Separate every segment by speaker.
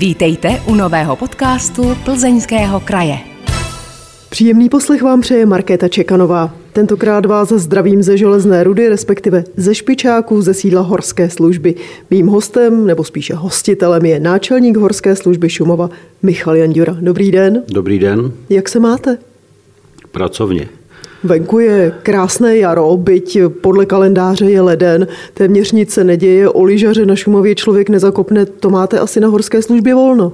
Speaker 1: Vítejte u nového podcastu Plzeňského kraje.
Speaker 2: Příjemný poslech vám přeje Markéta Čekanová. Tentokrát vás zdravím ze Železné rudy, respektive ze Špičáků ze sídla Horské služby. Mým hostem, nebo spíše hostitelem, je náčelník Horské služby Šumova Michal Jandura. Dobrý den.
Speaker 3: Dobrý den.
Speaker 2: Jak se máte?
Speaker 3: Pracovně.
Speaker 2: Venku je krásné jaro, byť podle kalendáře je leden, téměř nic se neděje, o lyžaře na Šumově člověk nezakopne, to máte asi na horské službě volno.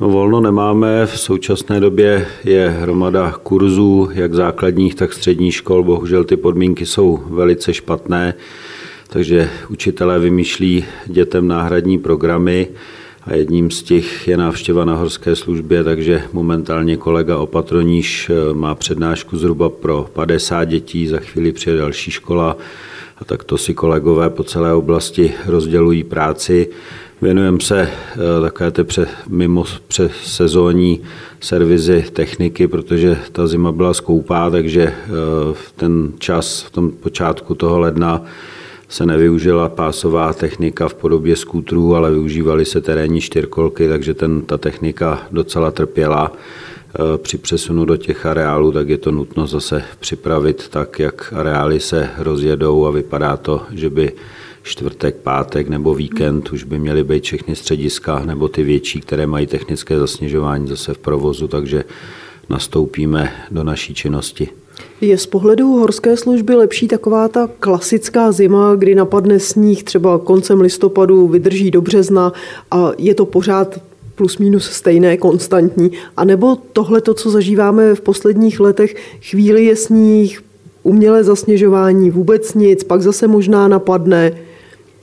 Speaker 3: No, volno nemáme, v současné době je hromada kurzů, jak základních, tak středních škol, bohužel ty podmínky jsou velice špatné, takže učitelé vymýšlí dětem náhradní programy, a jedním z těch je návštěva na horské službě, takže momentálně kolega Opatroníš eh, má přednášku zhruba pro 50 dětí, za chvíli přijde další škola a tak to si kolegové po celé oblasti rozdělují práci. Věnujeme se eh, také te pře, mimo přes sezónní servizy techniky, protože ta zima byla skoupá, takže eh, ten čas v tom počátku toho ledna se nevyužila pásová technika v podobě skútrů, ale využívaly se terénní čtyřkolky, takže ten, ta technika docela trpěla. E, při přesunu do těch areálů, tak je to nutno zase připravit tak, jak areály se rozjedou a vypadá to, že by čtvrtek, pátek nebo víkend už by měly být všechny střediska nebo ty větší, které mají technické zasněžování zase v provozu, takže nastoupíme do naší činnosti.
Speaker 2: Je z pohledu horské služby lepší taková ta klasická zima, kdy napadne sníh třeba koncem listopadu, vydrží do března a je to pořád plus minus stejné, konstantní, anebo tohle, to, co zažíváme v posledních letech, chvíli je sníh, umělé zasněžování, vůbec nic, pak zase možná napadne.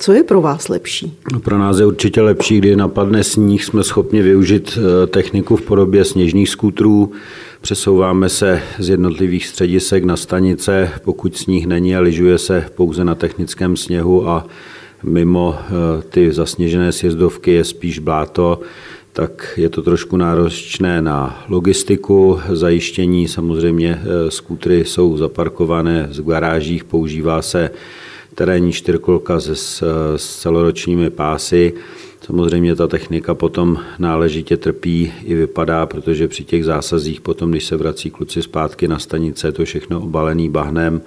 Speaker 2: Co je pro vás lepší?
Speaker 3: No pro nás je určitě lepší, kdy napadne sníh, jsme schopni využít eh, techniku v podobě sněžných skútrů, Přesouváme se z jednotlivých středisek na stanice, pokud sníh není a lyžuje se pouze na technickém sněhu a mimo eh, ty zasněžené sjezdovky je spíš bláto, tak je to trošku náročné na logistiku, zajištění. Samozřejmě eh, skútry jsou zaparkované v garážích, používá se terénní čtyřkolka se s celoročními pásy. Samozřejmě ta technika potom náležitě trpí i vypadá, protože při těch zásazích potom, když se vrací kluci zpátky na stanice, je to všechno obalený bahnem,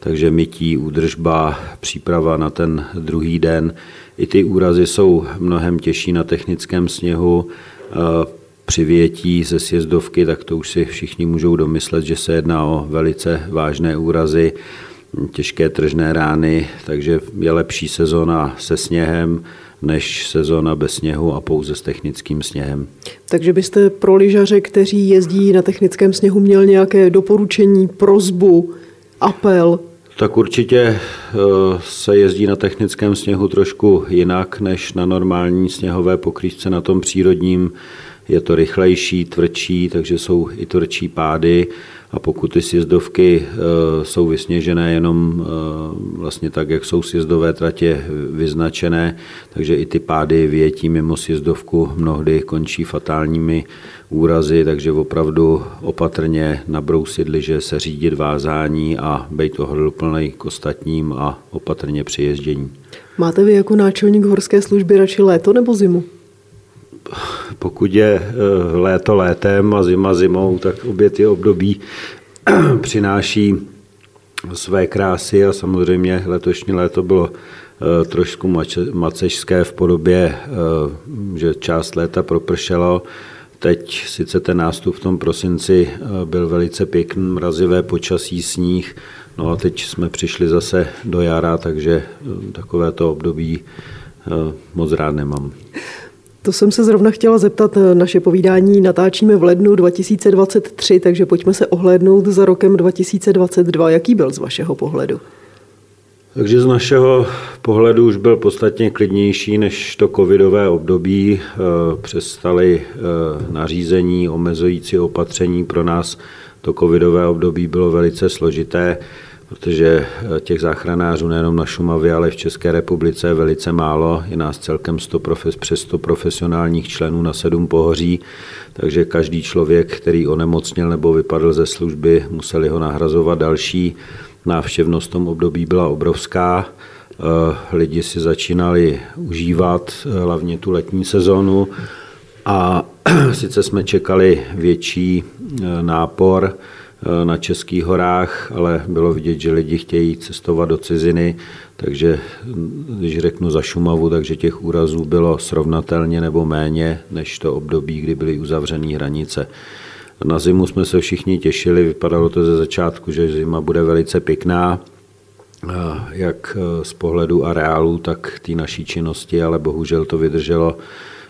Speaker 3: takže mytí, údržba, příprava na ten druhý den. I ty úrazy jsou mnohem těžší na technickém sněhu. Při větí ze sjezdovky, tak to už si všichni můžou domyslet, že se jedná o velice vážné úrazy těžké tržné rány, takže je lepší sezóna se sněhem, než sezóna bez sněhu a pouze s technickým sněhem.
Speaker 2: Takže byste pro lyžaře, kteří jezdí na technickém sněhu, měl nějaké doporučení, prozbu, apel?
Speaker 3: Tak určitě eh, se jezdí na technickém sněhu trošku jinak než na normální sněhové pokrývce na tom přírodním. Je to rychlejší, tvrdší, takže jsou i tvrdší pády a pokud ty sjezdovky eh, jsou vysněžené jenom eh, vlastně tak, jak jsou sjezdové tratě vyznačené, takže i ty pády větí mimo sjezdovku mnohdy končí fatálními úrazy, takže opravdu opatrně nabrousit liže, se řídit vázání a být ohleduplný k ostatním a opatrně při jezdění.
Speaker 2: Máte vy jako náčelník horské služby radši léto nebo zimu?
Speaker 3: Pokud je eh, léto létem a zima zimou, tak obě ty období přináší své krásy a samozřejmě letošní léto bylo eh, trošku macežské v podobě, eh, že část léta propršelo. Teď sice ten nástup v tom prosinci byl velice pěkný, mrazivé počasí, sníh, no a teď jsme přišli zase do jara, takže takovéto období moc rád nemám.
Speaker 2: To jsem se zrovna chtěla zeptat. Naše povídání natáčíme v lednu 2023, takže pojďme se ohlédnout za rokem 2022. Jaký byl z vašeho pohledu?
Speaker 3: Takže z našeho pohledu už byl podstatně klidnější než to covidové období. Eh, přestali eh, nařízení, omezující opatření. Pro nás to covidové období bylo velice složité protože eh, těch záchranářů nejenom na Šumavě, ale v České republice je velice málo. Je nás celkem 100 profes, přes 100 profesionálních členů na sedm pohoří, takže každý člověk, který onemocněl nebo vypadl ze služby, museli ho nahrazovat další. Návštěvnost v tom období byla obrovská. Eh, lidi si začínali užívat eh, hlavně tu letní sezónu A sice jsme čekali větší nápor, na Českých horách, ale bylo vidět, že lidi chtějí cestovat do ciziny, takže hm, když řeknu za Šumavu, takže těch úrazů bylo srovnatelně nebo méně než to období, kdy byly uzavřené hranice. Na zimu jsme se všichni těšili, vypadalo to ze začátku, že zima bude velice pěkná, eh, jak eh, z pohledu areálu, tak té naší činnosti, ale bohužel to vydrželo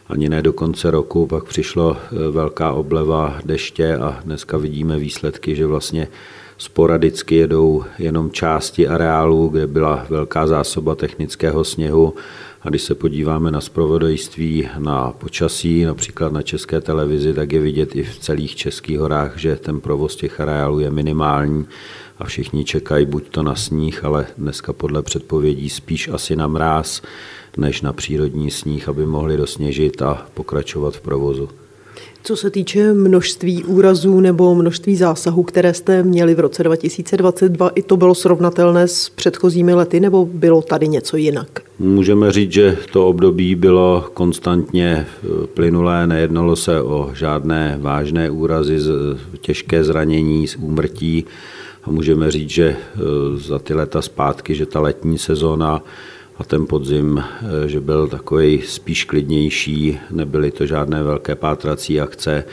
Speaker 3: ani ne do konce roku, pak přišlo e, velká obleva deště a dneska vidíme výsledky, že vlastně sporadicky jedou jenom části areálu, kde byla velká zásoba technického sněhu. A když se podíváme na zpravodajství, na počasí, například na české televizi, tak je vidět i v celých českých horách, že ten provoz těch areálů je minimální a všichni čekají buď to na sníh, ale dneska podle předpovědí spíš asi na mráz, než na přírodní sníh, aby mohli dosněžit a pokračovat v provozu.
Speaker 2: Co se týče množství úrazů nebo množství zásahů, které jste měli v roce 2022, i to bylo srovnatelné s předchozími lety, nebo bylo tady něco jinak?
Speaker 3: Můžeme říct, že to období bylo konstantně eh, plynulé, nejednalo se o žádné vážné úrazy, těžké zranění, úmrtí a můžeme říct, že eh, za ty leta zpátky, že ta letní sezóna a ten podzim, eh, že byl takový spíš klidnější, nebyly to žádné velké pátrací akce,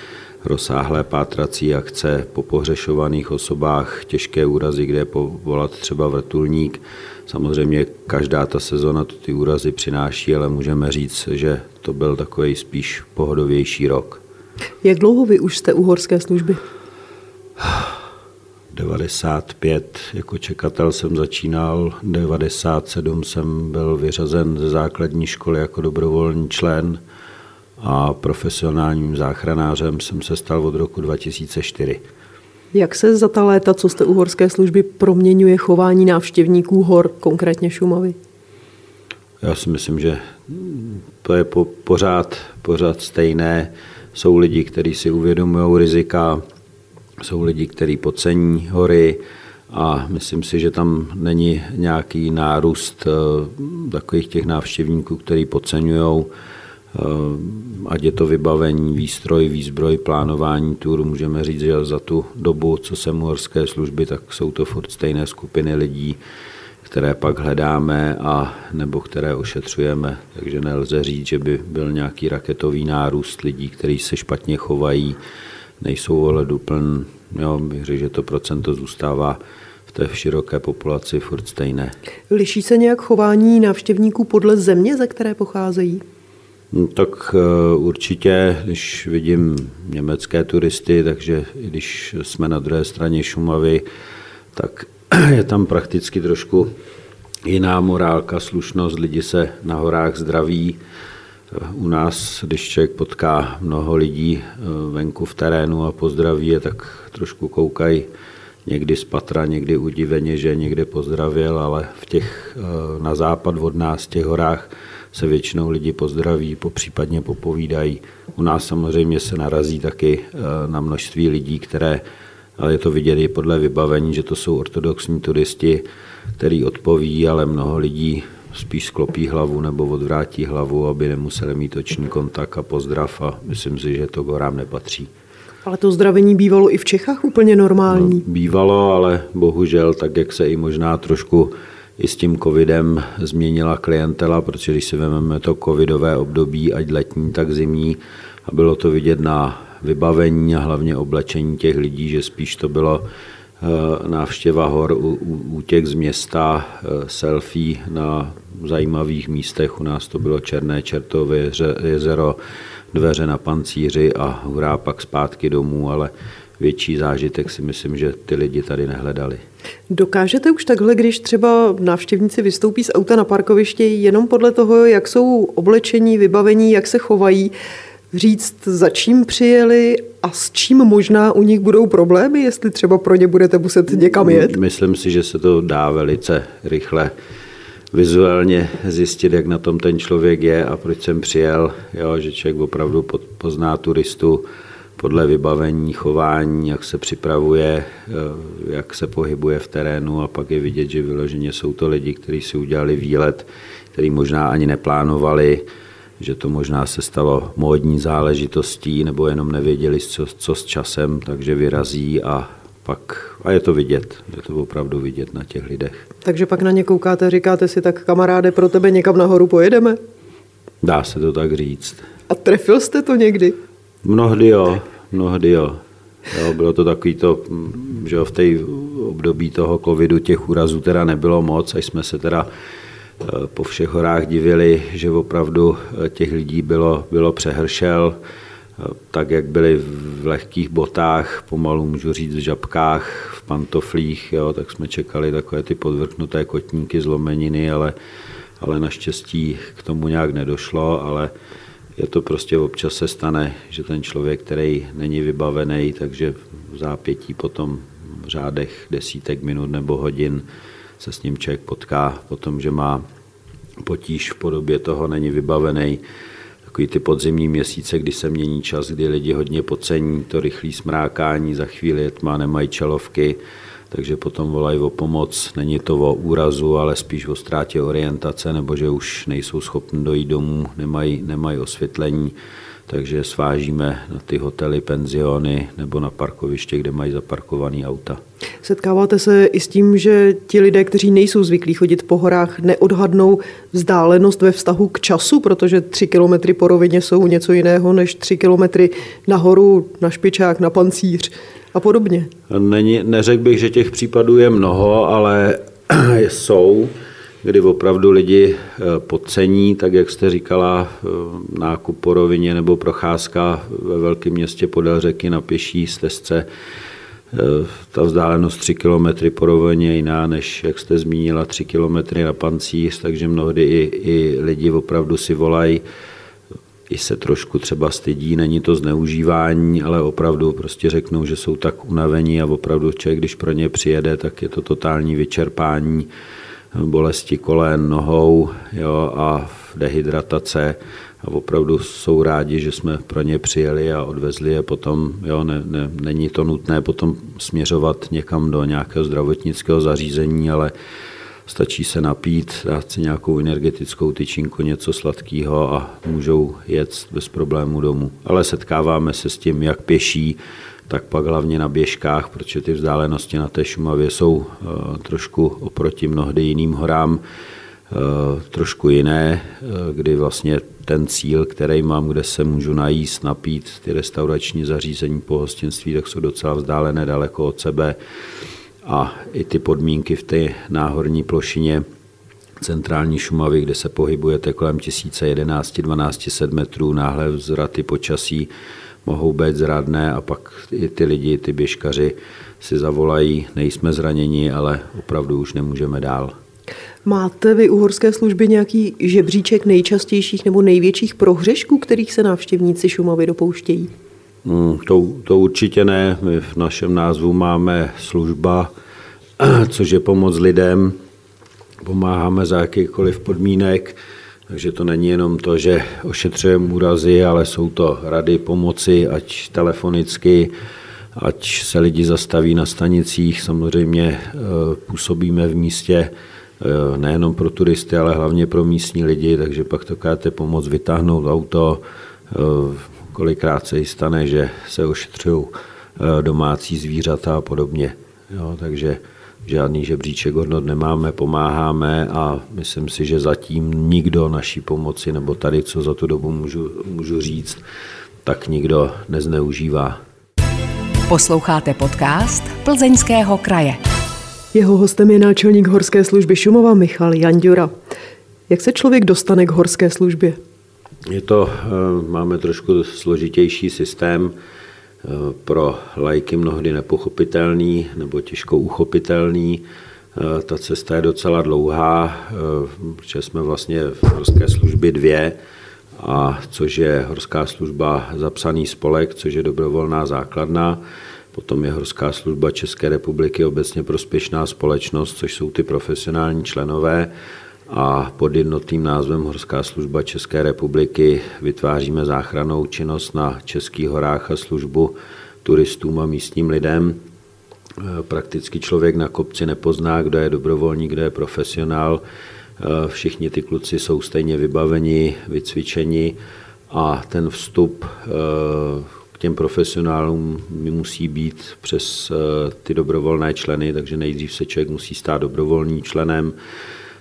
Speaker 3: rozsáhlé pátrací akce po pohřešovaných osobách, těžké úrazy, kde je povolat třeba vrtulník. Samozřejmě každá ta sezona to ty úrazy přináší, ale můžeme říct, že to byl takový spíš pohodovější rok.
Speaker 2: Jak dlouho vy už jste u horské služby?
Speaker 3: 95 jako čekatel jsem začínal, 97 jsem byl vyřazen ze základní školy jako dobrovolný člen a profesionálním záchranářem jsem se stal od roku 2004.
Speaker 2: Jak se za ta léta, co jste u horské služby, proměňuje chování návštěvníků hor, konkrétně Šumavy?
Speaker 3: Já si myslím, že to je po, pořád, pořád stejné. Jsou lidi, kteří si uvědomují rizika, jsou lidi, kteří podcení hory a myslím si, že tam není nějaký nárůst eh, takových těch návštěvníků, který podceňují eh, ať je to vybavení, výstroj, výzbroj, plánování tur, můžeme říct, že za tu dobu, co jsem u horské služby, tak jsou to furt stejné skupiny lidí, které pak hledáme a nebo které ošetřujeme. Takže nelze říct, že by byl nějaký raketový nárůst lidí, kteří se špatně chovají, nejsou ohledupln. Jo, bych řekl, že to procento zůstává v té široké populaci furt stejné.
Speaker 2: Liší se nějak chování návštěvníků podle země, ze které pocházejí?
Speaker 3: No, tak eh, určitě, když vidím německé turisty, takže když jsme na druhé straně Šumavy, tak je tam prakticky trošku jiná morálka, slušnost, lidi se na horách zdraví, u nás, když člověk potká mnoho lidí eh, venku v terénu a pozdraví je, tak trošku koukají někdy z patra, někdy udiveně, že někde pozdravil, ale v těch eh, na západ od nás, těch horách, se většinou lidi pozdraví, popřípadně popovídají. U nás samozřejmě se narazí taky eh, na množství lidí, které, ale je to vidět i podle vybavení, že to jsou ortodoxní turisti, který odpoví, ale mnoho lidí spíš sklopí hlavu nebo odvrátí hlavu, aby nemuseli mít oční kontakt a pozdrav a myslím si, že to gorám nepatří.
Speaker 2: Ale to zdravení bývalo i v Čechách úplně normální? No,
Speaker 3: bývalo, ale bohužel, tak jak se i možná trošku i s tím covidem změnila klientela, protože když si vezmeme to covidové období, ať letní, tak zimní, a bylo to vidět na vybavení a hlavně oblečení těch lidí, že spíš to bylo návštěva hor, útěk z města, eh, selfie na zajímavých místech. U nás to bylo Černé Čertové jezero, dveře na pancíři a hurá pak zpátky domů, ale větší zážitek si myslím, že ty lidi tady nehledali.
Speaker 2: Dokážete už takhle, když třeba návštěvníci vystoupí z auta na parkovišti, jenom podle toho, jak jsou oblečení, vybavení, jak se chovají, říct, za čím přijeli a s čím možná u nich budou problémy, jestli třeba pro ně budete muset někam jet?
Speaker 3: Myslím si, že se to dá velice rychle vizuálně zjistit, jak na tom ten člověk je a proč jsem přijel, jo, že člověk opravdu pozná turistu podle vybavení, chování, jak se připravuje, eh, jak se pohybuje v terénu a pak je vidět, že vyloženě jsou to lidi, kteří si udělali výlet, který možná ani neplánovali, že to možná se stalo módní záležitostí, nebo jenom nevěděli, co, co s časem, takže vyrazí a pak, a je to vidět, je to opravdu vidět na těch lidech.
Speaker 2: Takže pak na ně koukáte, říkáte si, tak kamaráde, pro tebe někam nahoru pojedeme?
Speaker 3: Dá se to tak říct.
Speaker 2: A trefil jste to někdy?
Speaker 3: Mnohdy jo, mnohdy jo. jo bylo to takový to, že v té období toho covidu těch úrazů teda nebylo moc, až jsme se teda po všech horách divili, že opravdu eh, těch lidí bylo, bylo přehršel, eh, tak jak byli v lehkých botách, pomalu můžu říct v žabkách, v pantoflích, jo, tak jsme čekali takové ty podvrknuté kotníky, zlomeniny, ale, ale naštěstí k tomu nějak nedošlo, ale je to prostě občas se stane, že ten člověk, který není vybavený, takže v zápětí potom v řádech desítek minut nebo hodin se s ním člověk potká potom, že má potíž v podobě toho, není vybavený. Takový ty podzimní měsíce, kdy se mění čas, kdy lidi hodně pocení, to rychlé smrákání, za chvíli je tma, nemají čelovky, takže potom volají o pomoc. Není to o úrazu, ale spíš o ztrátě orientace, nebo že už nejsou schopni dojít domů, nemají, nemají osvětlení, takže svážíme na ty hotely, penziony nebo na parkoviště, kde mají zaparkované auta.
Speaker 2: Setkáváte se i s tím, že ti lidé, kteří nejsou zvyklí chodit po horách, neodhadnou vzdálenost ve vztahu k času, protože tři kilometry po rovině jsou něco jiného než tři kilometry nahoru na špičák, na pancíř a podobně.
Speaker 3: Není, neřekl bych, že těch případů je mnoho, ale jsou, kdy opravdu lidi eh, podcení, tak jak jste říkala, eh, nákup po rovině nebo procházka ve velkém městě podél řeky na pěší stezce, eh, ta vzdálenost 3 km po rovině je jiná, než jak jste zmínila, 3 km na pancíř, takže mnohdy i, i lidi opravdu si volají i se trošku třeba stydí, není to zneužívání, ale opravdu prostě řeknou, že jsou tak unavení a opravdu člověk, když pro ně přijede, tak je to totální vyčerpání, bolesti kolen, nohou jo, a dehydratace a opravdu jsou rádi, že jsme pro ně přijeli a odvezli je potom. Jo, ne, ne, není to nutné potom směřovat někam do nějakého zdravotnického zařízení, ale stačí se napít, dát si nějakou energetickou tyčinku, něco sladkého a můžou jet bez problému domů. Ale setkáváme se s tím, jak pěší, tak pak hlavně na běžkách, protože ty vzdálenosti na té Šumavě jsou eh, trošku oproti mnohdy jiným horám eh, trošku jiné, eh, kdy vlastně ten cíl, který mám, kde se můžu najíst, napít, ty restaurační zařízení po hostinství, tak jsou docela vzdálené daleko od sebe. A i ty podmínky v té náhorní plošině centrální Šumavy, kde se pohybujete kolem 1011-1200 metrů, náhle vzraty počasí mohou být zradné a pak i ty lidi, ty běžkaři si zavolají, nejsme zraněni, ale opravdu už nemůžeme dál.
Speaker 2: Máte vy u horské služby nějaký žebříček nejčastějších nebo největších prohřešků, kterých se návštěvníci Šumavy dopouštějí?
Speaker 3: Hmm, to, to určitě ne. My v našem názvu máme služba, což je pomoc lidem. Pomáháme za jakýchkoliv podmínek, takže to není jenom to, že ošetřujeme úrazy, ale jsou to rady pomoci, ať telefonicky, ať se lidi zastaví na stanicích. Samozřejmě eh, působíme v místě eh, nejenom pro turisty, ale hlavně pro místní lidi, takže pak to káte pomoc vytáhnout auto, eh, kolikrát se i stane, že se ošetřují domácí zvířata a podobně. Jo, takže žádný žebříček hodnot nemáme, pomáháme a myslím si, že zatím nikdo naší pomoci, nebo tady, co za tu dobu můžu, můžu říct, tak nikdo nezneužívá.
Speaker 1: Posloucháte podcast Plzeňského kraje.
Speaker 2: Jeho hostem je náčelník horské služby Šumova Michal Janďura. Jak se člověk dostane k horské službě?
Speaker 3: Je to, eh, máme trošku složitější systém, pro lajky mnohdy nepochopitelný nebo těžko uchopitelný. Eh, ta cesta je docela dlouhá, protože jsme vlastně v horské službě dvě, a což je horská služba zapsaný spolek, což je dobrovolná základna. Potom je Horská služba České republiky obecně prospěšná společnost, což jsou ty profesionální členové a pod jednotným názvem Horská služba České republiky vytváříme záchranou činnost na Českých horách a službu turistům a místním lidem. Prakticky člověk na kopci nepozná, kdo je dobrovolník, kdo je profesionál. Všichni ty kluci jsou stejně vybaveni, vycvičeni a ten vstup k těm profesionálům musí být přes ty dobrovolné členy, takže nejdřív se člověk musí stát dobrovolným členem,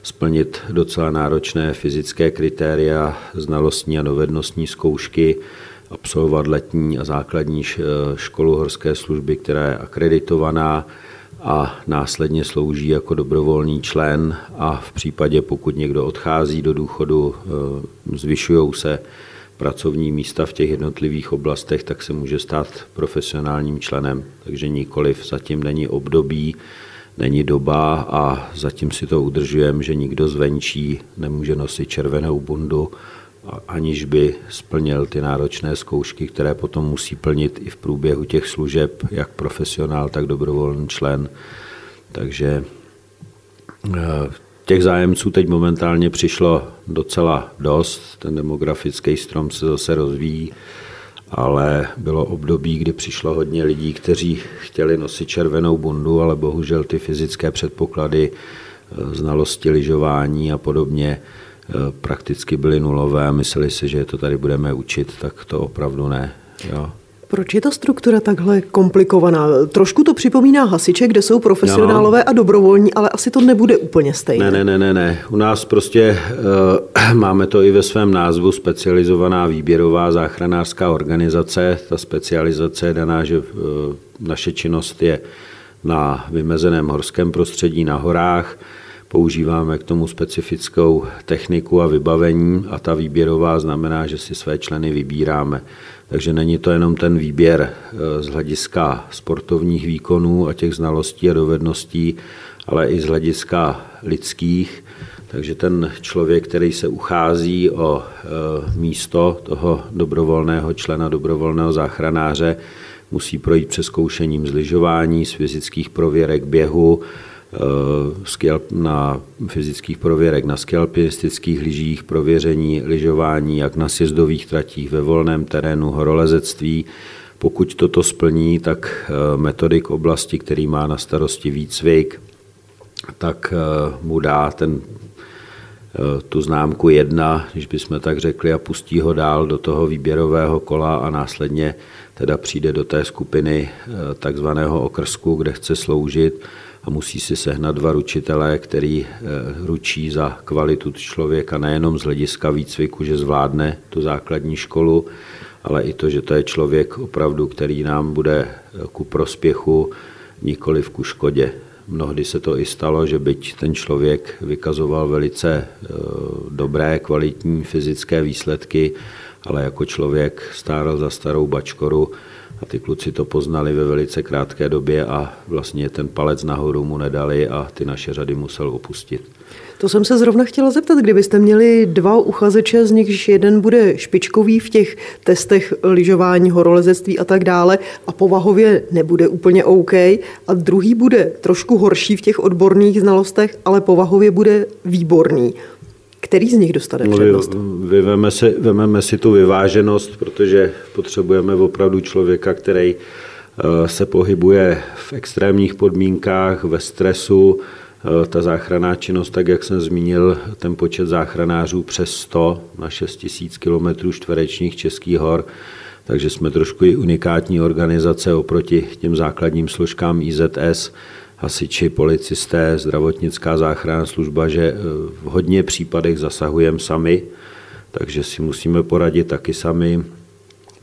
Speaker 3: splnit docela náročné fyzické kritéria, znalostní a dovednostní zkoušky, absolvovat letní a základní školu horské služby, která je akreditovaná a následně slouží jako dobrovolný člen a v případě, pokud někdo odchází do důchodu, eh, zvyšují se pracovní místa v těch jednotlivých oblastech, tak se může stát profesionálním členem. Takže nikoliv zatím není období, není doba a zatím si to udržujeme, že nikdo zvenčí nemůže nosit červenou bundu, aniž by splnil ty náročné zkoušky, které potom musí plnit i v průběhu těch služeb, jak profesionál, tak dobrovolný člen. Takže eh, těch zájemců teď momentálně přišlo docela dost, ten demografický strom se zase rozvíjí, ale bylo období, kdy přišlo hodně lidí, kteří chtěli nosit červenou bundu, ale bohužel ty fyzické předpoklady, eh, znalosti lyžování a podobně eh, prakticky byly nulové a mysleli si, že to tady budeme učit, tak to opravdu ne. Jo.
Speaker 2: Proč je ta struktura takhle komplikovaná? Trošku to připomíná hasiče, kde jsou profesionálové no. a dobrovolní, ale asi to nebude úplně stejné.
Speaker 3: Ne, ne, ne, ne. ne. U nás prostě uh, máme to i ve svém názvu specializovaná výběrová záchranářská organizace. Ta specializace je daná, že uh, naše činnost je na vymezeném horském prostředí, na horách. Používáme k tomu specifickou techniku a vybavení a ta výběrová znamená, že si své členy vybíráme. Takže není to jenom ten výběr eh, z hlediska sportovních výkonů a těch znalostí a dovedností, ale i z hlediska lidských. Takže ten člověk, který se uchází o eh, místo toho dobrovolného člena, dobrovolného záchranáře, musí projít přeskoušením zlyžování, z fyzických prověrek běhu, na fyzických prověrek na skalpinistických lyžích, prověření lyžování jak na sjezdových tratích, ve volném terénu, horolezectví. Pokud toto splní, tak eh, metodik oblasti, který má na starosti výcvik, tak eh, mu dá ten, tu známku jedna, když bychom tak řekli, a pustí ho dál do toho výběrového kola a následně teda přijde do té skupiny takzvaného okrsku, kde chce sloužit a musí si sehnat dva ručitele, který eh, ručí za kvalitu člověka nejenom z hlediska výcviku, že zvládne tu základní školu, ale i to, že to je člověk opravdu, který nám bude eh, ku prospěchu, nikoli ku škodě. Mnohdy se to i stalo, že byť ten člověk vykazoval velice eh, dobré, kvalitní fyzické výsledky, ale jako člověk stáral za starou bačkoru, a ty kluci to poznali ve velice krátké době a vlastně ten palec nahoru mu nedali a ty naše řady musel opustit.
Speaker 2: To jsem se zrovna chtěla zeptat, kdybyste měli dva uchazeče, z nichž jeden bude špičkový v těch testech lyžování, horolezectví a tak dále a povahově nebude úplně OK a druhý bude trošku horší v těch odborných znalostech, ale povahově bude výborný. Který z nich dostane no, přednost?
Speaker 3: Vy, si, vememe si tu vyváženost, protože potřebujeme opravdu člověka, který eh, se pohybuje v extrémních podmínkách, ve stresu. Eh, ta záchranná činnost, tak jak jsem zmínil, ten počet záchranářů přes 100 na 6 000 km čtverečních českých hor, takže jsme trošku i unikátní organizace oproti těm základním složkám IZS hasiči, policisté, zdravotnická záchranná služba, že eh, v hodně případech zasahujeme sami, takže si musíme poradit taky sami.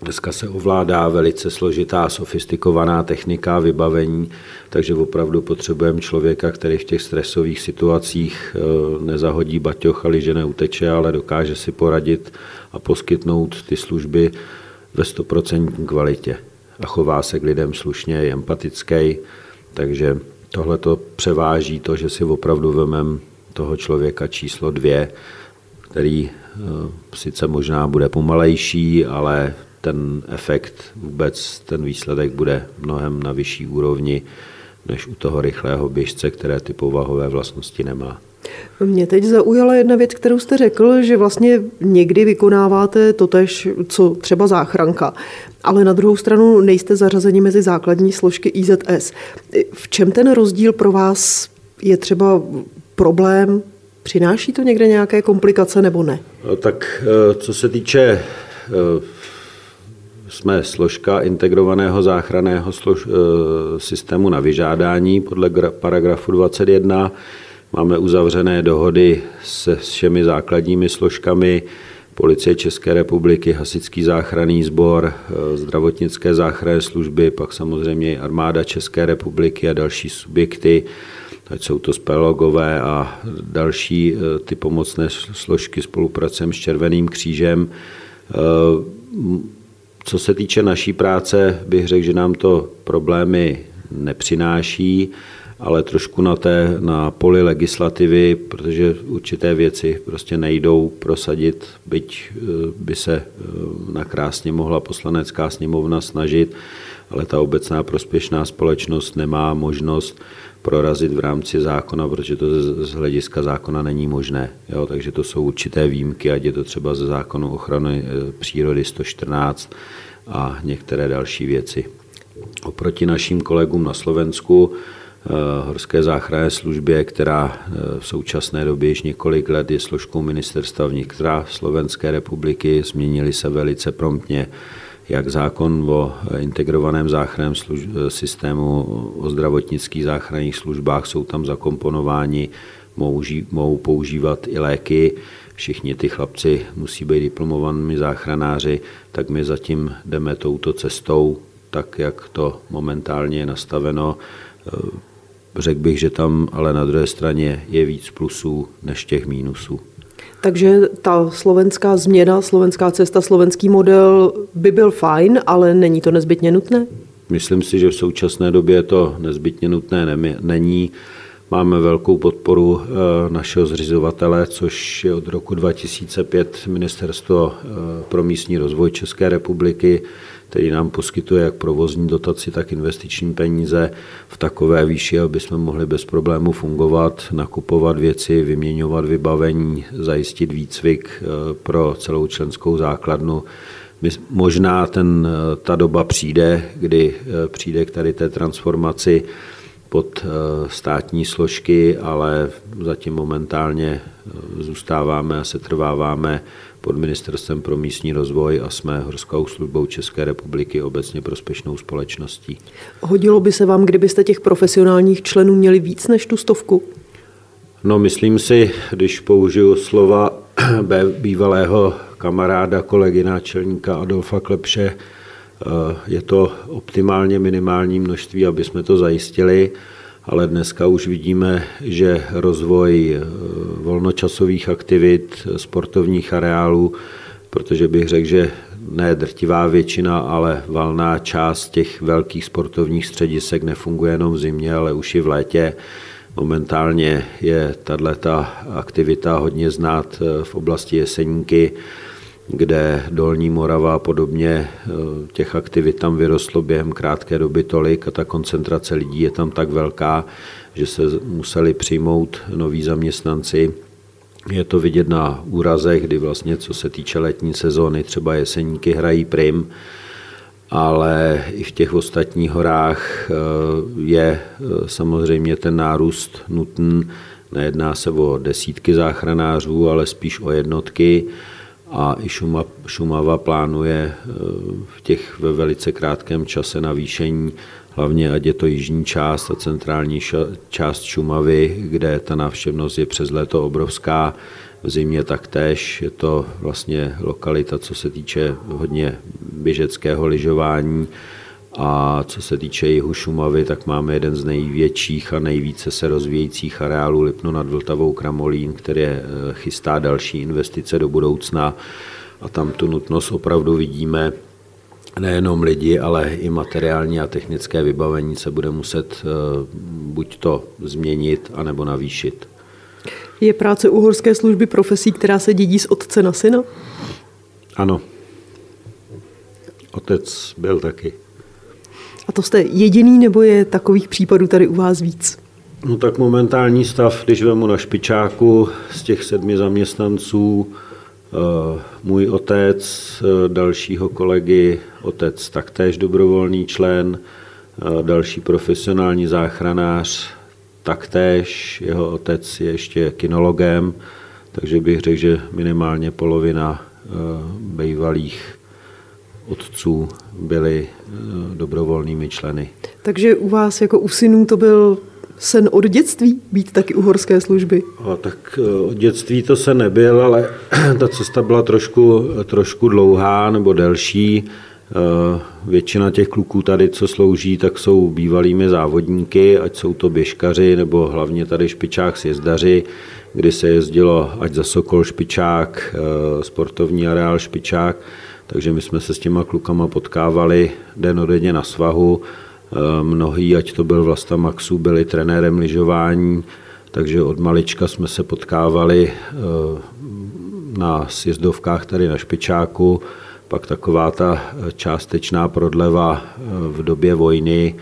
Speaker 3: Dneska se ovládá velice složitá, sofistikovaná technika vybavení, takže opravdu potřebujeme člověka, který v těch stresových situacích eh, nezahodí baťoch a že neuteče, ale dokáže si poradit a poskytnout ty služby ve 100% kvalitě. A chová se k lidem slušně, je empatický, takže Tohle to převáží to, že si opravdu vemem toho člověka číslo dvě, který eh, sice možná bude pomalejší, ale ten efekt, vůbec ten výsledek bude mnohem na vyšší úrovni než u toho rychlého běžce, které ty povahové vlastnosti nemá.
Speaker 2: Mě teď zaujala jedna věc, kterou jste řekl, že vlastně někdy vykonáváte totež, co třeba záchranka, ale na druhou stranu nejste zařazeni mezi základní složky IZS. V čem ten rozdíl pro vás je třeba problém, Přináší to někde nějaké komplikace nebo ne?
Speaker 3: No, tak eh, co se týče eh, jsme složka integrovaného záchranného slož, systému na vyžádání podle paragrafu 21. Máme uzavřené dohody se všemi základními složkami Policie České republiky, Hasičský záchranný sbor, eh, zdravotnické záchranné služby, pak samozřejmě i armáda České republiky a další subjekty, ať jsou to spelogové a další eh, ty pomocné složky spolupracujeme s Červeným křížem. Eh, co se týče naší práce, bych řekl, že nám to problémy nepřináší ale trošku na, té, na poli legislativy, protože určité věci prostě nejdou prosadit, byť eh, by se eh, nakrásně mohla poslanecká sněmovna snažit, ale ta obecná prospěšná společnost nemá možnost prorazit v rámci zákona, protože to z hlediska zákona není možné. Jo? Takže to jsou určité výjimky, ať je to třeba ze zákonu ochrany eh, přírody 114 a některé další věci. Oproti našim kolegům na Slovensku horské záchranné službě, která eh, v současné době již několik let je složkou ministerstva vnitra Slovenské republiky. Změnili se velice promptně jak zákon o integrovaném záchranném služ- systému o zdravotnických záchranných službách jsou tam zakomponováni, mohou používat i léky, všichni ty chlapci musí být diplomovanými záchranáři, tak my zatím jdeme touto cestou, tak jak to momentálně je nastaveno. Řekl bych, že tam ale na druhé straně je víc plusů než těch mínusů.
Speaker 2: Takže ta slovenská změna, slovenská cesta, slovenský model by byl fajn, ale není to nezbytně nutné?
Speaker 3: Myslím si, že v současné době to nezbytně nutné není. Máme velkou podporu eh, našeho zřizovatele, což je od roku 2005 Ministerstvo eh, pro místní rozvoj České republiky, který nám poskytuje jak provozní dotaci, tak investiční peníze v takové výši, aby jsme mohli bez problému fungovat, nakupovat věci, vyměňovat vybavení, zajistit výcvik eh, pro celou členskou základnu. Možná ten, ta doba přijde, kdy přijde k tady té transformaci pod eh, státní složky, ale zatím momentálně eh, zůstáváme a se trváváme pod Ministerstvem pro místní rozvoj a jsme Horskou službou České republiky obecně prospěšnou společností.
Speaker 2: Hodilo by se vám, kdybyste těch profesionálních členů měli víc než tu stovku?
Speaker 3: No, myslím si, když použiju slova bývalého kamaráda, kolegy náčelníka Adolfa Klepše, Eh, je to optimálně minimální množství, aby jsme to zajistili, ale dneska už vidíme, že rozvoj eh, volnočasových aktivit, sportovních areálů, protože bych řekl, že ne drtivá většina, ale valná část těch velkých sportovních středisek nefunguje jenom v zimě, ale už i v létě. Momentálně je tato aktivita hodně znát eh, v oblasti Jeseníky, kde Dolní Morava a podobně eh, těch aktivit tam vyrostlo během krátké doby tolik a ta koncentrace lidí je tam tak velká, že se museli přijmout noví zaměstnanci. Je to vidět na úrazech, kdy vlastně co se týče letní sezóny, třeba jeseníky hrají prim, ale i v těch ostatních horách eh, je eh, samozřejmě ten nárůst nutný. Nejedná se o desítky záchranářů, ale spíš o jednotky a i Šumava plánuje eh, v těch ve velice krátkém čase navýšení, hlavně ať je to jižní část a centrální část Šumavy, kde ta návštěvnost je přes léto obrovská, v zimě taktéž. Je to vlastně lokalita, co se týče hodně běžeckého lyžování, a co se týče jihu Šumavy, tak máme jeden z největších a nejvíce se rozvíjejících areálů Lipno nad Vltavou Kramolín, který eh, chystá další investice do budoucna a tam tu nutnost opravdu vidíme. Nejenom lidi, ale i materiální a technické vybavení se bude muset eh, buď to změnit, anebo navýšit.
Speaker 2: Je práce uhorské služby profesí, která se dědí z otce na syna?
Speaker 3: Ano. Otec byl taky.
Speaker 2: A to jste jediný, nebo je takových případů tady u vás víc?
Speaker 3: No tak momentální stav, když vemu na špičáku z těch sedmi zaměstnanců, eh, můj otec, eh, dalšího kolegy, otec taktéž dobrovolný člen, eh, další profesionální záchranář, taktéž. Jeho otec je ještě kinologem, takže bych řekl, že minimálně polovina bývalých otců byli dobrovolnými členy.
Speaker 2: Takže u vás jako u synů to byl sen od dětství být taky u horské služby?
Speaker 3: A tak od dětství to se nebyl, ale ta cesta byla trošku, trošku dlouhá nebo delší. Eh, většina těch kluků tady, co slouží, tak jsou bývalými závodníky, ať jsou to běžkaři nebo hlavně tady špičák sjezdaři, kdy se jezdilo ať za Sokol špičák, eh, sportovní areál špičák, takže my jsme se s těma klukama potkávali denodenně na svahu. Eh, mnohý, ať to byl Vlasta Maxu, byli trenérem lyžování, takže od malička jsme se potkávali na sjezdovkách tady na Špičáku pak taková ta částečná prodleva eh, v době vojny,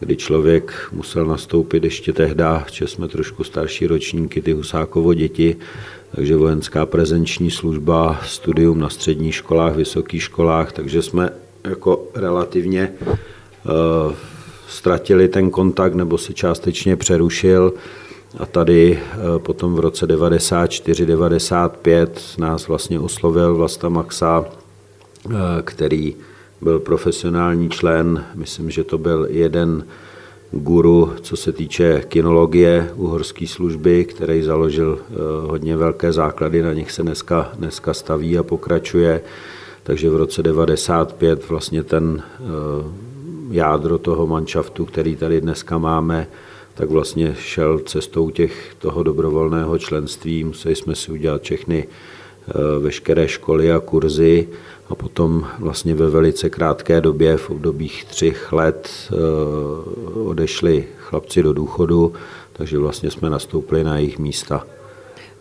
Speaker 3: kdy člověk musel nastoupit ještě tehdy, že jsme trošku starší ročníky, ty Husákovo děti, takže vojenská prezenční služba, studium na středních školách, vysokých školách, takže jsme jako relativně uh, ztratili ten kontakt nebo se částečně přerušil. A tady uh, potom v roce 94-95 nás vlastně oslovil Vlasta Maxa, Eh, který byl profesionální člen, myslím, že to byl jeden guru, co se týče kinologie uhorské služby, který založil eh, hodně velké základy, na nich se dneska, dneska staví a pokračuje. Takže v roce 95 vlastně ten eh, jádro toho manšaftu, který tady dneska máme, tak vlastně šel cestou těch, toho dobrovolného členství. Museli jsme si udělat všechny veškeré školy a kurzy a potom vlastně ve velice krátké době, v obdobích třech let, eh, odešli chlapci do důchodu, takže vlastně jsme nastoupili na jejich místa.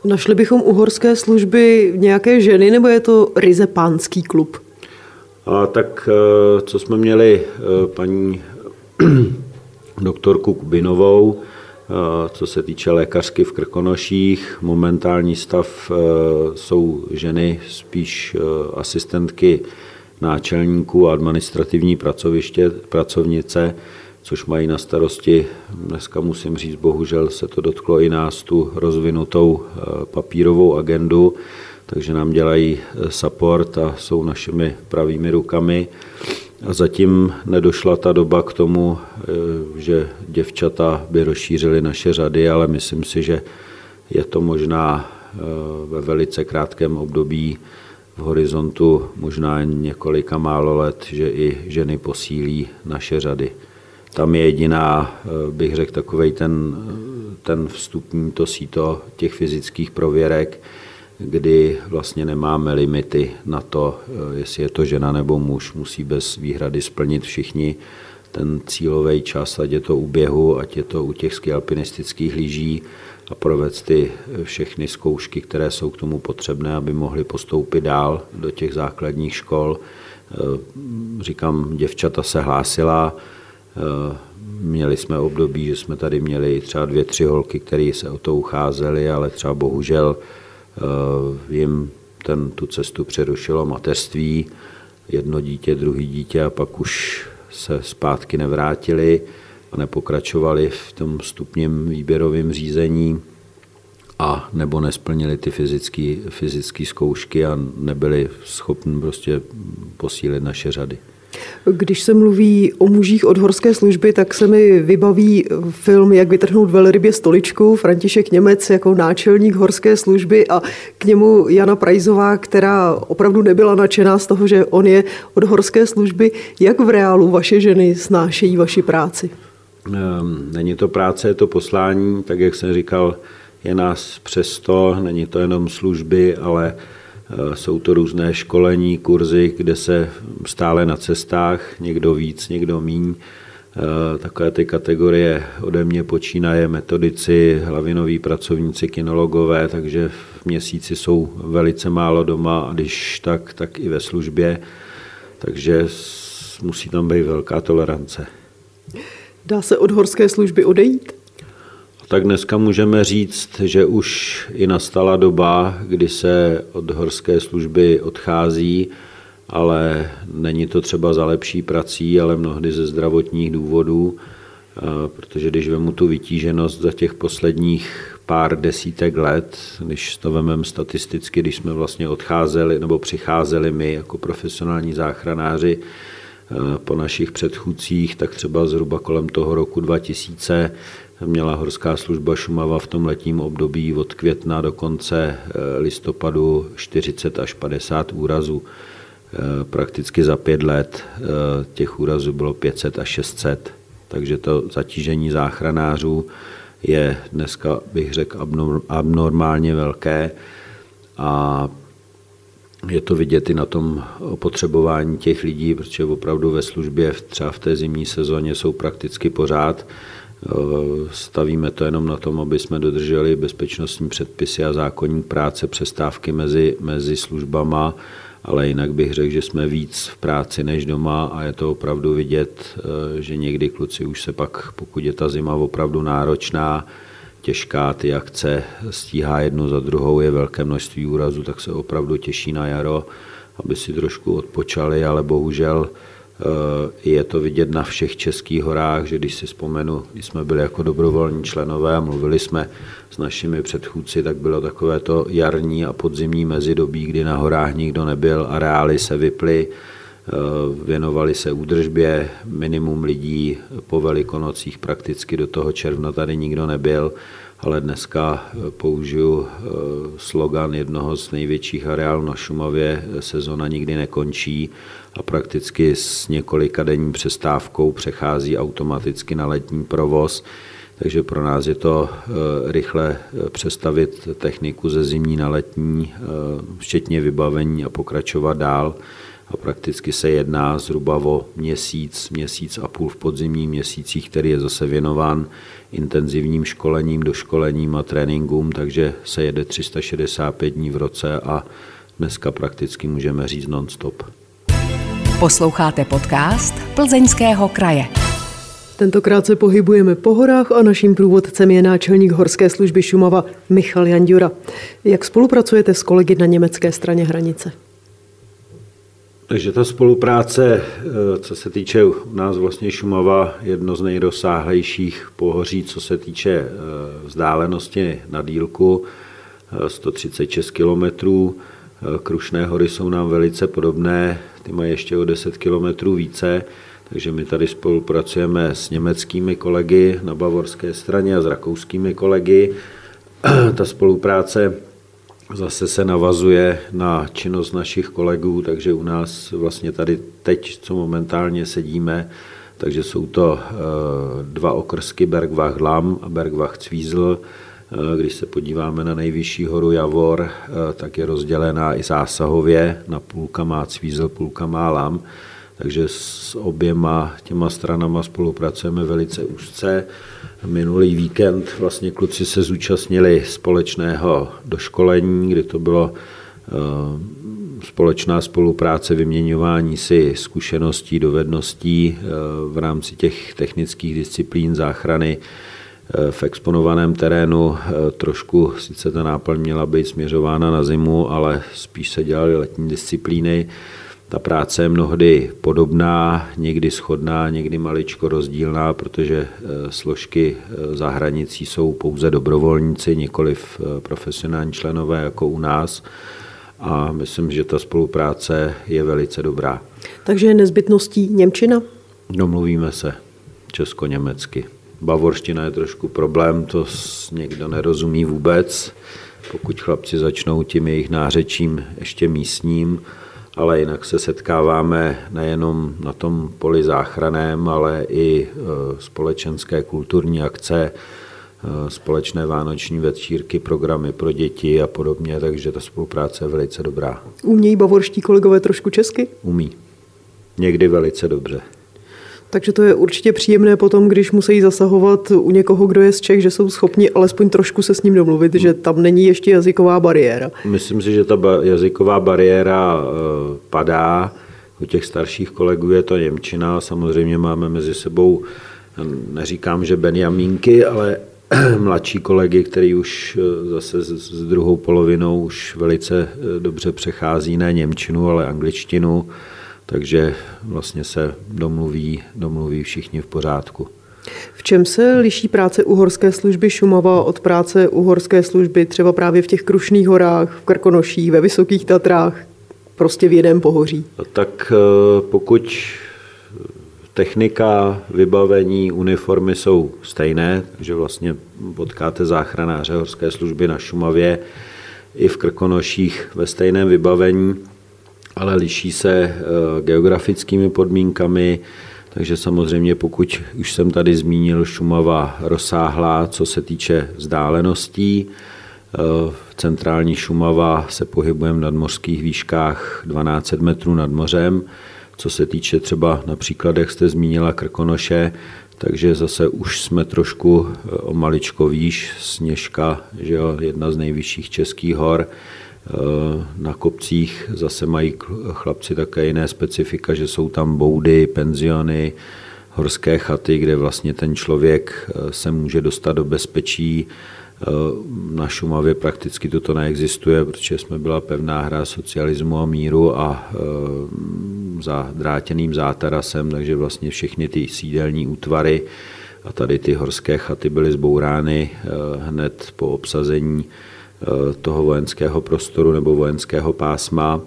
Speaker 2: Našli bychom u horské služby nějaké ženy, nebo je to ryze pánský klub?
Speaker 3: A tak eh, co jsme měli eh, paní doktorku Kubinovou, co se týče lékařky v Krkonoších, momentální stav jsou ženy spíš asistentky náčelníků a administrativní pracoviště, pracovnice, což mají na starosti, dneska musím říct, bohužel se to dotklo i nás, tu rozvinutou papírovou agendu, takže nám dělají support a jsou našimi pravými rukami. A zatím nedošla ta doba k tomu, eh, že děvčata by rozšířily naše řady, ale myslím si, že je to možná eh, ve velice krátkém období v horizontu možná několika málo let, že i ženy posílí naše řady. Tam je jediná, eh, bych řekl, takový ten, ten vstupní to síto těch fyzických prověrek, kdy vlastně nemáme limity na to, eh, jestli je to žena nebo muž, musí bez výhrady splnit všichni ten cílový čas, ať je to u běhu, ať je to u těch skialpinistických lyží a provést ty všechny zkoušky, které jsou k tomu potřebné, aby mohli postoupit dál do těch základních škol. Eh, říkám, děvčata se hlásila, eh, měli jsme období, že jsme tady měli třeba dvě, tři holky, které se o to ucházely, ale třeba bohužel Eh, jim ten, tu cestu přerušilo mateřství, jedno dítě, druhý dítě a pak už se zpátky nevrátili a nepokračovali v tom stupním výběrovém řízení a nebo nesplnili ty fyzické zkoušky a nebyli schopni prostě posílit naše řady.
Speaker 2: Když se mluví o mužích od horské služby, tak se mi vybaví film Jak vytrhnout velrybě stoličku, František Němec jako náčelník horské služby a k němu Jana Prajzová, která opravdu nebyla nadšená z toho, že on je od horské služby. Jak v reálu vaše ženy snášejí vaši práci?
Speaker 3: Ehm, není to práce, je to poslání, tak jak jsem říkal, je nás přesto, není to jenom služby, ale jsou to různé školení, kurzy, kde se stále na cestách, někdo víc, někdo míň. Eh, takové ty kategorie ode mě počínaje metodici, hlavinoví pracovníci, kinologové, takže v měsíci jsou velice málo doma a když tak, tak i ve službě. Takže musí tam být velká tolerance.
Speaker 2: Dá se od horské služby odejít?
Speaker 3: Tak dneska můžeme říct, že už i nastala doba, kdy se od horské služby odchází, ale není to třeba za lepší prací, ale mnohdy ze zdravotních důvodů. protože když vemu tu vytíženost za těch posledních pár desítek let, když to vememe statisticky, když jsme vlastně odcházeli nebo přicházeli my jako profesionální záchranáři po našich předchůdcích, tak třeba zhruba kolem toho roku 2000 měla horská služba Šumava v tom letním období od května do konce eh, listopadu 40 až 50 úrazů. Eh, prakticky za pět let eh, těch úrazů bylo 500 až 600, takže to zatížení záchranářů je dneska, bych řekl, abnormálně velké a je to vidět i na tom opotřebování těch lidí, protože opravdu ve službě třeba v té zimní sezóně jsou prakticky pořád. Stavíme to jenom na tom, aby jsme dodrželi bezpečnostní předpisy a zákonní práce, přestávky mezi, mezi službama, ale jinak bych řekl, že jsme víc v práci než doma a je to opravdu vidět, eh, že někdy kluci už se pak, pokud je ta zima opravdu náročná, těžká, ty akce stíhá jednu za druhou, je velké množství úrazů, tak se opravdu těší na jaro, aby si trošku odpočali, ale bohužel Eh, je to vidět na všech českých horách, že když si vzpomenu, když jsme byli jako dobrovolní členové a mluvili jsme s našimi předchůdci, tak bylo takové to jarní a podzimní mezidobí, kdy na horách nikdo nebyl, areály se vyply, eh, věnovali se údržbě, minimum lidí po velikonocích prakticky do toho června tady nikdo nebyl ale dneska eh, použiju eh, slogan jednoho z největších areálů na Šumavě, sezona nikdy nekončí a prakticky s několika denní přestávkou přechází automaticky na letní provoz. Takže pro nás je to eh, rychle přestavit techniku ze zimní na letní, včetně vybavení a pokračovat dál a prakticky se jedná zhruba o měsíc, měsíc a půl v podzimních měsících, který je zase věnován intenzivním školením, doškolením a tréninkům, takže se jede 365 dní v roce a dneska prakticky můžeme říct non-stop.
Speaker 1: Posloucháte podcast Plzeňského kraje.
Speaker 2: Tentokrát se pohybujeme po horách a naším průvodcem je náčelník Horské služby Šumava Michal Jandura. Jak spolupracujete s kolegy na německé straně hranice?
Speaker 3: Takže ta spolupráce, eh, co se týče u nás vlastně Šumava, jedno z nejrozsáhlejších pohoří, co se týče eh, vzdálenosti na dílku, 136 eh, kilometrů. Krušné hory jsou nám velice podobné, ty mají ještě o 10 kilometrů více, takže my tady spolupracujeme s německými kolegy na bavorské straně a s rakouskými kolegy. Ta spolupráce Zase se navazuje na činnost našich kolegů, takže u nás vlastně tady teď, co momentálně sedíme, takže jsou to eh, dva okrsky Bergvach Lam a Bergvach Cvízl. Eh, když se podíváme na nejvyšší horu Javor, eh, tak je rozdělená i zásahově, na půlka má Cvízl, půlka má Lam. Takže s oběma těma stranama spolupracujeme velice úzce. Minulý víkend vlastně kluci se zúčastnili společného doškolení, kdy to bylo eh, společná spolupráce, vyměňování si zkušeností, dovedností eh, v rámci těch technických disciplín záchrany eh, v exponovaném terénu. Trošku sice ta náplň měla být směřována na zimu, ale spíš se dělaly letní disciplíny. Ta práce je mnohdy podobná, někdy schodná, někdy maličko rozdílná, protože eh, složky eh, za hranicí jsou pouze dobrovolníci, nikoliv eh, profesionální členové jako u nás. A myslím, že ta spolupráce je velice dobrá.
Speaker 2: Takže je nezbytností Němčina?
Speaker 3: Domluvíme se česko-německy. Bavorština je trošku problém, to někdo nerozumí vůbec. Pokud chlapci začnou tím jejich nářečím ještě místním, ale jinak se setkáváme nejenom na tom poli záchraném, ale i e, společenské kulturní akce, e, společné vánoční večírky, programy pro děti a podobně, takže ta spolupráce je velice dobrá.
Speaker 2: Umějí bavorští kolegové trošku česky?
Speaker 3: Umí. Někdy velice dobře.
Speaker 2: Takže to je určitě příjemné potom, když musí zasahovat u někoho, kdo je z Čech, že jsou schopni alespoň trošku se s ním domluvit, že tam není ještě jazyková bariéra.
Speaker 3: Myslím si, že ta jazyková bariéra e, padá. U těch starších kolegů je to Němčina. Samozřejmě máme mezi sebou, neříkám, že Benjamínky, ale mladší kolegy, který už e, zase s druhou polovinou už velice e, dobře přechází ne Němčinu, ale angličtinu takže vlastně se domluví, domluví všichni v pořádku.
Speaker 2: V čem se liší práce uhorské služby Šumava od práce uhorské služby třeba právě v těch Krušných horách, v Krkonoších, ve Vysokých Tatrách, prostě v jednom pohoří?
Speaker 3: Tak eh, pokud technika, vybavení, uniformy jsou stejné, takže vlastně potkáte záchranáře horské služby na Šumavě i v Krkonoších ve stejném vybavení, ale liší se eh, geografickými podmínkami, takže samozřejmě pokud už jsem tady zmínil Šumava rozsáhlá, co se týče vzdáleností, eh, v centrální Šumava se pohybujeme v nadmořských výškách 12 metrů nad mořem, co se týče třeba například, jak jste zmínila Krkonoše, takže zase už jsme trošku eh, o maličko výš, Sněžka, že jo, jedna z nejvyšších českých hor. Eh, na kopcích zase mají chlapci také jiné specifika, že jsou tam boudy, penziony, horské chaty, kde vlastně ten člověk eh, se může dostat do bezpečí, na Šumavě prakticky toto neexistuje, protože jsme byla pevná hra socialismu a míru a za drátěným zátarasem, takže vlastně všechny ty sídelní útvary a tady ty horské chaty byly zbourány hned po obsazení toho vojenského prostoru nebo vojenského pásma.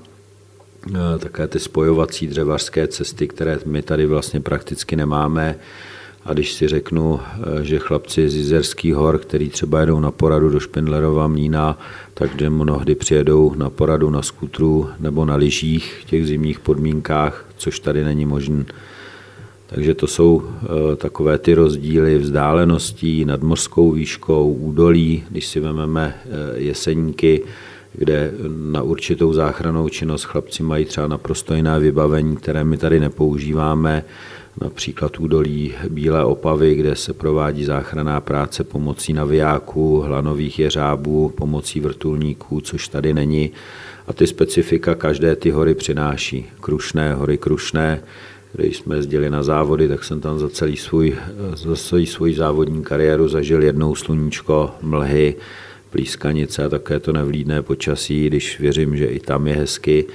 Speaker 3: Také ty spojovací dřevařské cesty, které my tady vlastně prakticky nemáme, a když si řeknu, eh, že chlapci z Jizerských hor, který třeba jedou na poradu do Špindlerova mlína, tak mnohdy přijedou na poradu na skutru nebo na lyžích v těch zimních podmínkách, což tady není možné. Takže to jsou eh, takové ty rozdíly vzdáleností nad mořskou výškou, údolí, když si vezmeme eh, jeseníky, kde na určitou záchranou činnost chlapci mají třeba naprosto jiné vybavení, které my tady nepoužíváme například údolí Bílé Opavy, kde se provádí záchranná práce pomocí navijáků, hlanových jeřábů, pomocí vrtulníků, což tady není. A ty specifika každé ty hory přináší. Krušné, hory Krušné, když jsme jezdili na závody, tak jsem tam za celý svůj, za celý svůj závodní kariéru zažil jednou sluníčko, mlhy, plískanice a také to nevlídné počasí, když věřím, že i tam je hezky.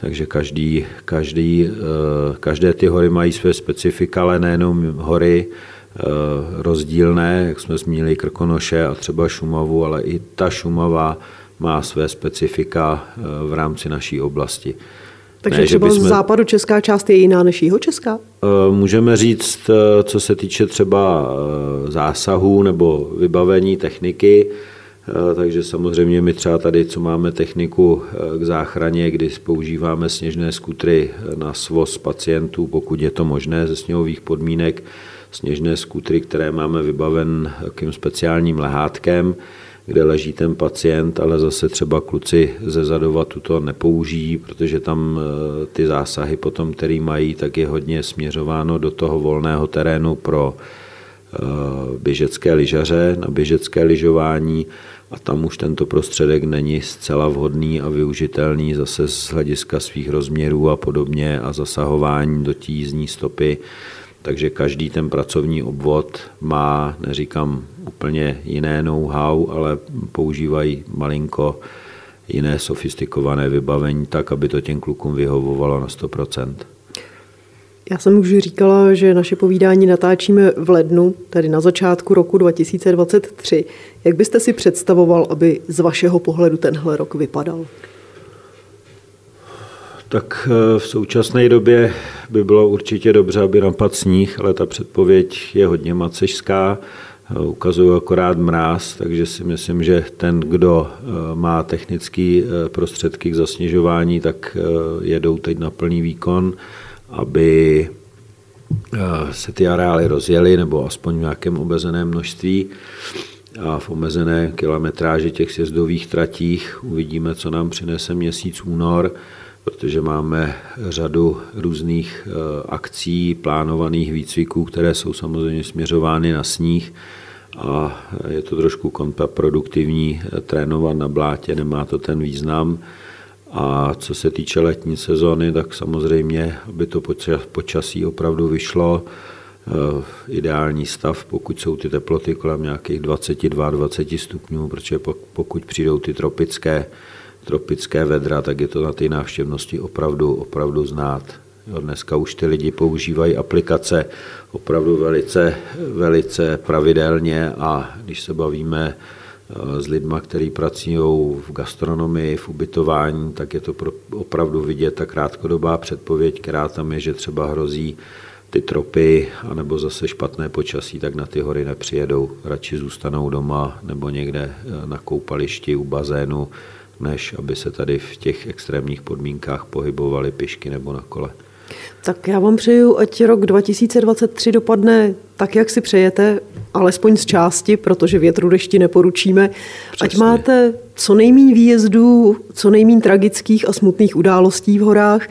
Speaker 3: Takže každý, každý, eh, každé ty hory mají své specifika, ale nejenom hory eh, rozdílné, jak jsme zmínili Krkonoše a třeba Šumavu, ale i ta Šumava má své specifika eh, v rámci naší oblasti.
Speaker 2: Takže ne, třeba bychom... západu česká část je jiná než jeho česká?
Speaker 3: Můžeme říct, co se týče třeba zásahů nebo vybavení techniky, Eh, takže samozřejmě my třeba tady, co máme techniku eh, k záchraně, kdy používáme sněžné skutry eh, na svoz pacientů, pokud je to možné ze sněhových podmínek, sněžné skutry, které máme vybaven takým speciálním lehátkem, kde leží ten pacient, ale zase třeba kluci ze zadovatu to nepoužijí, protože tam ty zásahy potom, který mají, tak je hodně směřováno do toho volného terénu pro běžecké lyžaře, na běžecké lyžování a tam už tento prostředek není zcela vhodný a využitelný zase z hlediska svých rozměrů a podobně a zasahování do tízní stopy. Takže každý ten pracovní obvod má, neříkám úplně jiné know-how, ale používají malinko jiné sofistikované vybavení tak, aby to těm klukům vyhovovalo na 100%.
Speaker 2: Já jsem už říkala, že naše povídání natáčíme v lednu, tedy na začátku roku 2023. Jak byste si představoval, aby z vašeho pohledu tenhle rok vypadal?
Speaker 3: Tak eh, v současné době by bylo určitě dobře, aby napad sníh, ale ta předpověď je hodně macešská. Eh, ukazují akorát mráz, takže si myslím, že ten, kdo eh, má technické prostředky k zasněžování, tak jedou teď na plný výkon aby se ty areály rozjely, nebo aspoň v nějakém omezeném množství a v omezené kilometráži těch sjezdových tratích uvidíme, co nám přinese měsíc únor, protože máme řadu různých eh, akcí, plánovaných výcviků, které jsou samozřejmě směřovány na sníh a je to trošku kontraproduktivní eh, trénovat na blátě, nemá to ten význam. A co se týče letní sezóny, tak samozřejmě, aby to počasí opravdu vyšlo, eh, ideální stav, pokud jsou ty teploty kolem nějakých 22-20 stupňů, protože pokud přijdou ty tropické, tropické vedra, tak je to na té návštěvnosti opravdu, opravdu znát. Jo, dneska už ty lidi používají aplikace opravdu velice, velice pravidelně a když se bavíme s lidma, kteří pracují v gastronomii, v ubytování, tak je to opravdu vidět ta krátkodobá předpověď, která tam je, že třeba hrozí ty tropy, anebo zase špatné počasí, tak na ty hory nepřijedou. Radši zůstanou doma nebo někde na koupališti u bazénu, než aby se tady v těch extrémních podmínkách pohybovali pišky nebo na kole.
Speaker 2: Tak já vám přeju, ať rok 2023 dopadne tak, jak si přejete, alespoň z části, protože větru dešti neporučíme. Přesně. Ať máte co nejmín výjezdů, co nejmín tragických a smutných událostí v horách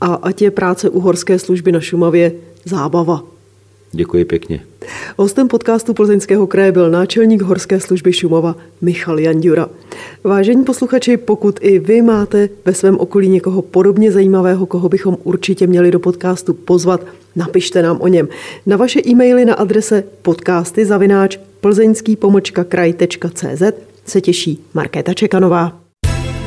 Speaker 2: a ať je práce u horské služby na Šumavě zábava.
Speaker 3: Děkuji pěkně.
Speaker 2: Hostem podcastu Plzeňského kraje byl náčelník Horské služby Šumova Michal Jandura. Vážení posluchači, pokud i vy máte ve svém okolí někoho podobně zajímavého, koho bychom určitě měli do podcastu pozvat, napište nám o něm. Na vaše e-maily na adrese podcasty zavináč plzeňský se těší Markéta Čekanová.